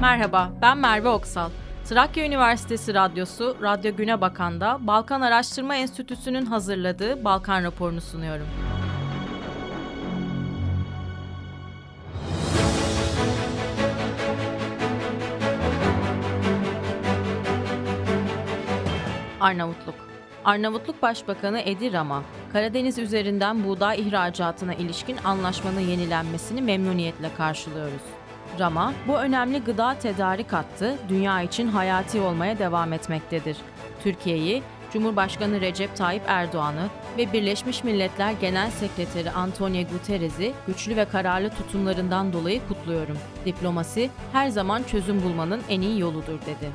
Merhaba, ben Merve Oksal. Trakya Üniversitesi Radyosu, Radyo Güne Bakan'da Balkan Araştırma Enstitüsü'nün hazırladığı Balkan raporunu sunuyorum. Arnavutluk Arnavutluk Başbakanı Edi Rama, Karadeniz üzerinden buğday ihracatına ilişkin anlaşmanın yenilenmesini memnuniyetle karşılıyoruz. Rama, bu önemli gıda tedarik hattı dünya için hayati olmaya devam etmektedir. Türkiye'yi, Cumhurbaşkanı Recep Tayyip Erdoğan'ı ve Birleşmiş Milletler Genel Sekreteri Antonio Guterres'i güçlü ve kararlı tutumlarından dolayı kutluyorum. Diplomasi her zaman çözüm bulmanın en iyi yoludur dedi.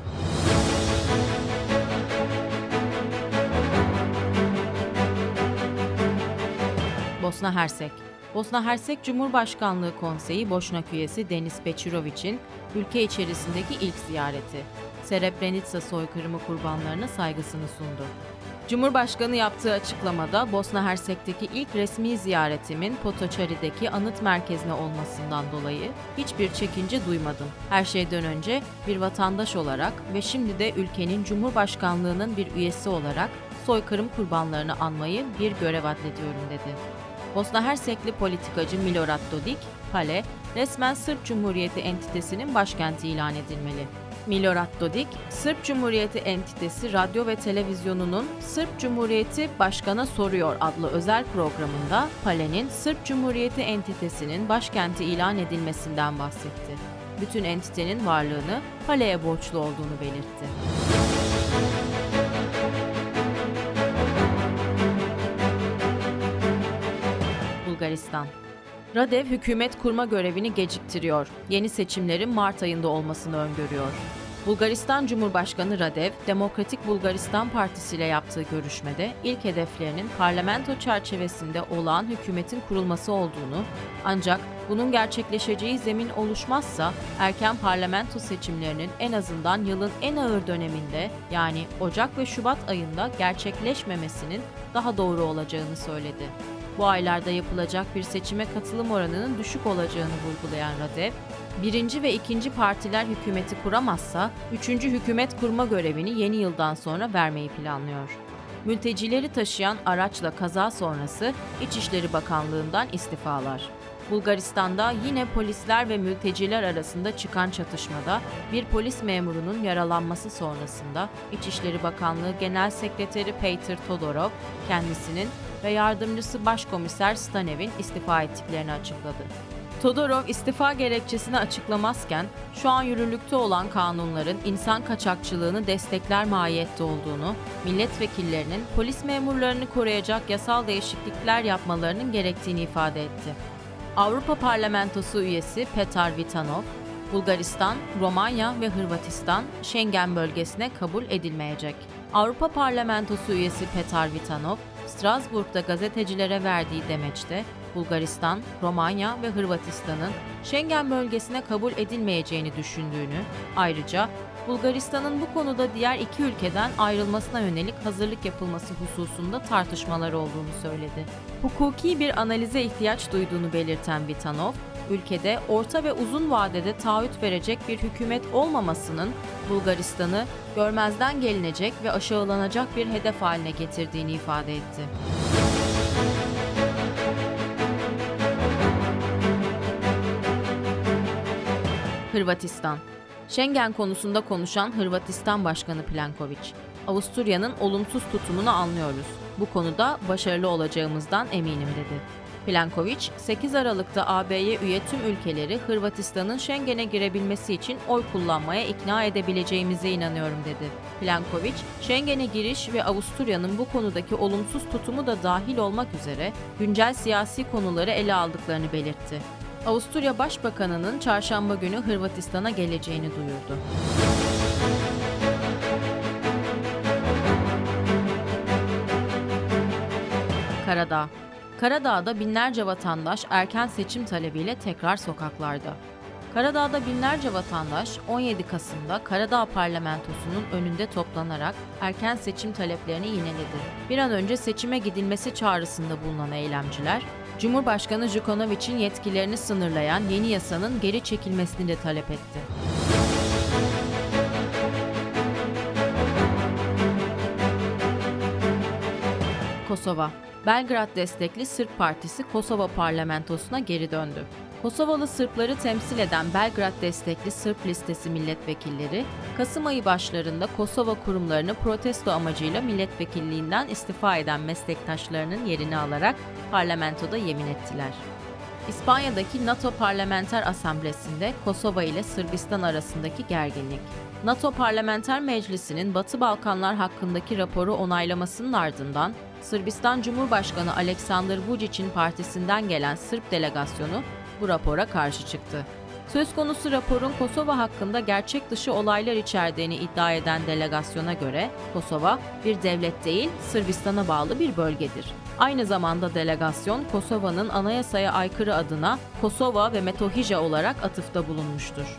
Bosna Hersek Bosna Hersek Cumhurbaşkanlığı Konseyi Boşnak üyesi Denis Beçirovic'in ülke içerisindeki ilk ziyareti. Srebrenica soykırımı kurbanlarına saygısını sundu. Cumhurbaşkanı yaptığı açıklamada Bosna Hersek'teki ilk resmi ziyaretimin Potoçari'deki anıt merkezine olmasından dolayı hiçbir çekince duymadım. Her şeyden önce bir vatandaş olarak ve şimdi de ülkenin Cumhurbaşkanlığının bir üyesi olarak soykırım kurbanlarını anmayı bir görev addediyorum dedi. Bosna Hersekli politikacı Milorad Dodik, Pale, resmen Sırp Cumhuriyeti entitesinin başkenti ilan edilmeli. Milorad Dodik, Sırp Cumhuriyeti entitesi radyo ve televizyonunun Sırp Cumhuriyeti Başkan'a Soruyor adlı özel programında Pale'nin Sırp Cumhuriyeti entitesinin başkenti ilan edilmesinden bahsetti. Bütün entitenin varlığını Pale'ye borçlu olduğunu belirtti. Bulgaristan. Radev hükümet kurma görevini geciktiriyor. Yeni seçimlerin Mart ayında olmasını öngörüyor. Bulgaristan Cumhurbaşkanı Radev, Demokratik Bulgaristan Partisi ile yaptığı görüşmede ilk hedeflerinin parlamento çerçevesinde olağan hükümetin kurulması olduğunu, ancak bunun gerçekleşeceği zemin oluşmazsa erken parlamento seçimlerinin en azından yılın en ağır döneminde yani Ocak ve Şubat ayında gerçekleşmemesinin daha doğru olacağını söyledi. Bu aylarda yapılacak bir seçime katılım oranının düşük olacağını vurgulayan Radev, birinci ve ikinci partiler hükümeti kuramazsa, üçüncü hükümet kurma görevini yeni yıldan sonra vermeyi planlıyor. Mültecileri taşıyan araçla kaza sonrası İçişleri Bakanlığı'ndan istifalar. Bulgaristan'da yine polisler ve mülteciler arasında çıkan çatışmada bir polis memurunun yaralanması sonrasında İçişleri Bakanlığı Genel Sekreteri Peter Todorov kendisinin ve yardımcısı Başkomiser Stanev'in istifa ettiklerini açıkladı. Todorov istifa gerekçesini açıklamazken şu an yürürlükte olan kanunların insan kaçakçılığını destekler mahiyette olduğunu, milletvekillerinin polis memurlarını koruyacak yasal değişiklikler yapmalarının gerektiğini ifade etti. Avrupa Parlamentosu üyesi Petar Vitanov, Bulgaristan, Romanya ve Hırvatistan Schengen bölgesine kabul edilmeyecek. Avrupa Parlamentosu üyesi Petar Vitanov, Strasbourg'da gazetecilere verdiği demeçte Bulgaristan, Romanya ve Hırvatistan'ın Schengen bölgesine kabul edilmeyeceğini düşündüğünü, ayrıca Bulgaristan'ın bu konuda diğer iki ülkeden ayrılmasına yönelik hazırlık yapılması hususunda tartışmalar olduğunu söyledi. Hukuki bir analize ihtiyaç duyduğunu belirten Vitanov, ülkede orta ve uzun vadede taahhüt verecek bir hükümet olmamasının Bulgaristan'ı görmezden gelinecek ve aşağılanacak bir hedef haline getirdiğini ifade etti. Hırvatistan Schengen konusunda konuşan Hırvatistan Başkanı Plenković, Avusturya'nın olumsuz tutumunu anlıyoruz. Bu konuda başarılı olacağımızdan eminim dedi. Plenković, 8 Aralık'ta AB'ye üye tüm ülkeleri Hırvatistan'ın Schengen'e girebilmesi için oy kullanmaya ikna edebileceğimize inanıyorum dedi. Plenković, Schengen'e giriş ve Avusturya'nın bu konudaki olumsuz tutumu da dahil olmak üzere güncel siyasi konuları ele aldıklarını belirtti. Avusturya Başbakanı'nın çarşamba günü Hırvatistan'a geleceğini duyurdu. Karadağ Karadağ'da binlerce vatandaş erken seçim talebiyle tekrar sokaklarda. Karadağ'da binlerce vatandaş 17 Kasım'da Karadağ Parlamentosu'nun önünde toplanarak erken seçim taleplerini yineledi. Bir an önce seçime gidilmesi çağrısında bulunan eylemciler, Cumhurbaşkanı Jukonovic'in yetkilerini sınırlayan yeni yasanın geri çekilmesini de talep etti. Kosova Belgrad destekli Sırp Partisi Kosova parlamentosuna geri döndü. Kosovalı Sırpları temsil eden Belgrad destekli Sırp listesi milletvekilleri, Kasım ayı başlarında Kosova kurumlarını protesto amacıyla milletvekilliğinden istifa eden meslektaşlarının yerini alarak parlamentoda yemin ettiler. İspanya'daki NATO Parlamenter Asamblesi'nde Kosova ile Sırbistan arasındaki gerginlik. NATO Parlamenter Meclisi'nin Batı Balkanlar hakkındaki raporu onaylamasının ardından Sırbistan Cumhurbaşkanı Aleksandar Vučić'in partisinden gelen Sırp delegasyonu bu rapora karşı çıktı. Söz konusu raporun Kosova hakkında gerçek dışı olaylar içerdiğini iddia eden delegasyona göre Kosova bir devlet değil, Sırbistan'a bağlı bir bölgedir. Aynı zamanda delegasyon Kosova'nın anayasaya aykırı adına Kosova ve Metohija olarak atıfta bulunmuştur.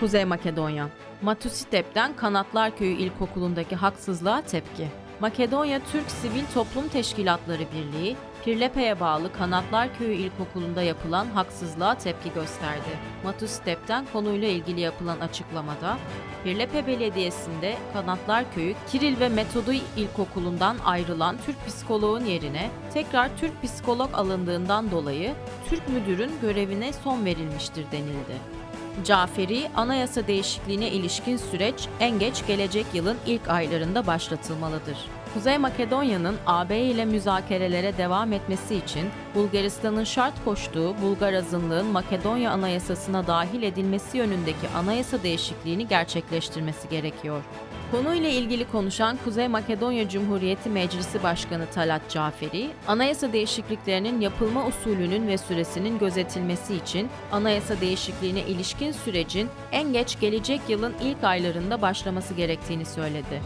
Kuzey Makedonya Matusitep'ten Kanatlar Köyü İlkokulu'ndaki haksızlığa tepki. Makedonya Türk Sivil Toplum Teşkilatları Birliği, Pirlepe'ye bağlı Kanatlar Köyü İlkokulu'nda yapılan haksızlığa tepki gösterdi. Matusitep'ten konuyla ilgili yapılan açıklamada, Pirlepe Belediyesi'nde Kanatlar Köyü Kiril ve Metodu İlkokulu'ndan ayrılan Türk psikoloğun yerine tekrar Türk psikolog alındığından dolayı Türk müdürün görevine son verilmiştir denildi. Caferi, anayasa değişikliğine ilişkin süreç en geç gelecek yılın ilk aylarında başlatılmalıdır. Kuzey Makedonya'nın AB ile müzakerelere devam etmesi için Bulgaristan'ın şart koştuğu Bulgar azınlığın Makedonya Anayasası'na dahil edilmesi yönündeki anayasa değişikliğini gerçekleştirmesi gerekiyor. Konuyla ilgili konuşan Kuzey Makedonya Cumhuriyeti Meclisi Başkanı Talat Caferi, anayasa değişikliklerinin yapılma usulünün ve süresinin gözetilmesi için anayasa değişikliğine ilişkin sürecin en geç gelecek yılın ilk aylarında başlaması gerektiğini söyledi.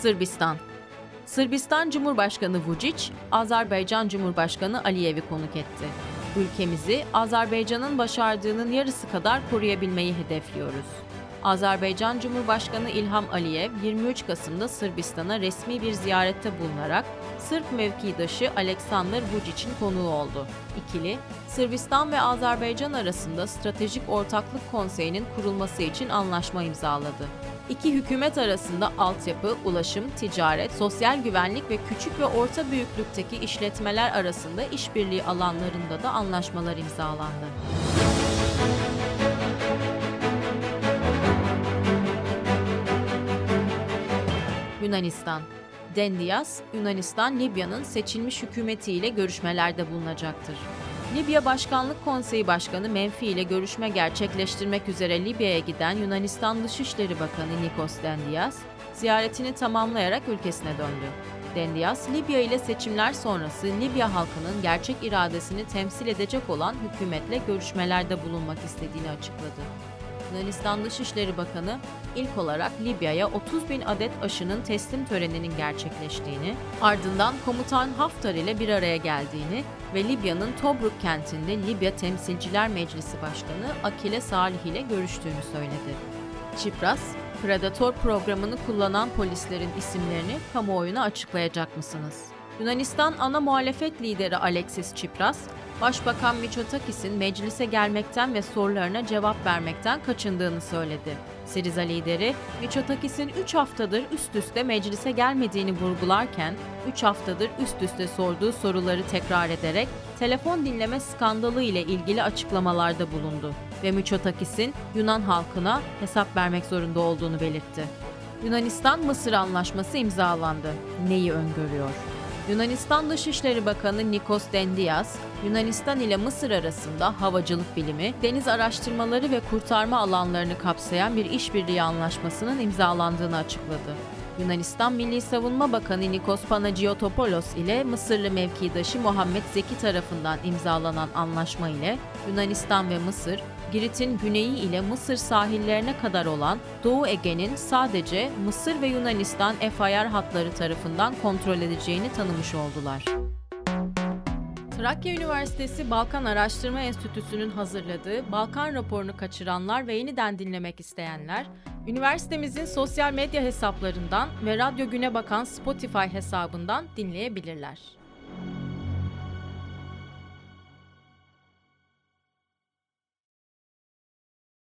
Sırbistan Sırbistan Cumhurbaşkanı Vučić, Azerbaycan Cumhurbaşkanı Aliyev'i konuk etti. Ülkemizi Azerbaycan'ın başardığının yarısı kadar koruyabilmeyi hedefliyoruz. Azerbaycan Cumhurbaşkanı İlham Aliyev 23 Kasım'da Sırbistan'a resmi bir ziyarette bulunarak Sırp mevkidaşı Aleksandr Vučić'in konuğu oldu. İkili, Sırbistan ve Azerbaycan arasında Stratejik Ortaklık Konseyi'nin kurulması için anlaşma imzaladı. İki hükümet arasında altyapı, ulaşım, ticaret, sosyal güvenlik ve küçük ve orta büyüklükteki işletmeler arasında işbirliği alanlarında da anlaşmalar imzalandı. Yunanistan Dendias, Yunanistan, Libya'nın seçilmiş hükümetiyle görüşmelerde bulunacaktır. Libya Başkanlık Konseyi Başkanı Menfi ile görüşme gerçekleştirmek üzere Libya'ya giden Yunanistan Dışişleri Bakanı Nikos Dendias, ziyaretini tamamlayarak ülkesine döndü. Dendias, Libya ile seçimler sonrası Libya halkının gerçek iradesini temsil edecek olan hükümetle görüşmelerde bulunmak istediğini açıkladı. Yunanistan Dışişleri Bakanı ilk olarak Libya'ya 30 bin adet aşının teslim töreninin gerçekleştiğini, ardından komutan Haftar ile bir araya geldiğini ve Libya'nın Tobruk kentinde Libya Temsilciler Meclisi Başkanı Akile Salih ile görüştüğünü söyledi. Çipras, Predator programını kullanan polislerin isimlerini kamuoyuna açıklayacak mısınız? Yunanistan ana muhalefet lideri Alexis Tsipras, Başbakan Mitsotakis'in meclise gelmekten ve sorularına cevap vermekten kaçındığını söyledi. Siriza lideri, Mitsotakis'in 3 haftadır üst üste meclise gelmediğini vurgularken, 3 haftadır üst üste sorduğu soruları tekrar ederek telefon dinleme skandalı ile ilgili açıklamalarda bulundu ve Mitsotakis'in Yunan halkına hesap vermek zorunda olduğunu belirtti. Yunanistan-Mısır anlaşması imzalandı. Neyi öngörüyor? Yunanistan Dışişleri Bakanı Nikos Dendias, Yunanistan ile Mısır arasında havacılık bilimi, deniz araştırmaları ve kurtarma alanlarını kapsayan bir işbirliği anlaşmasının imzalandığını açıkladı. Yunanistan Milli Savunma Bakanı Nikos Panagiotopoulos ile Mısırlı mevkidaşı Muhammed Zeki tarafından imzalanan anlaşma ile Yunanistan ve Mısır, Girit'in güneyi ile Mısır sahillerine kadar olan Doğu Ege'nin sadece Mısır ve Yunanistan FIR hatları tarafından kontrol edeceğini tanımış oldular. Trakya Üniversitesi Balkan Araştırma Enstitüsü'nün hazırladığı Balkan raporunu kaçıranlar ve yeniden dinlemek isteyenler, üniversitemizin sosyal medya hesaplarından ve Radyo Güne Bakan Spotify hesabından dinleyebilirler.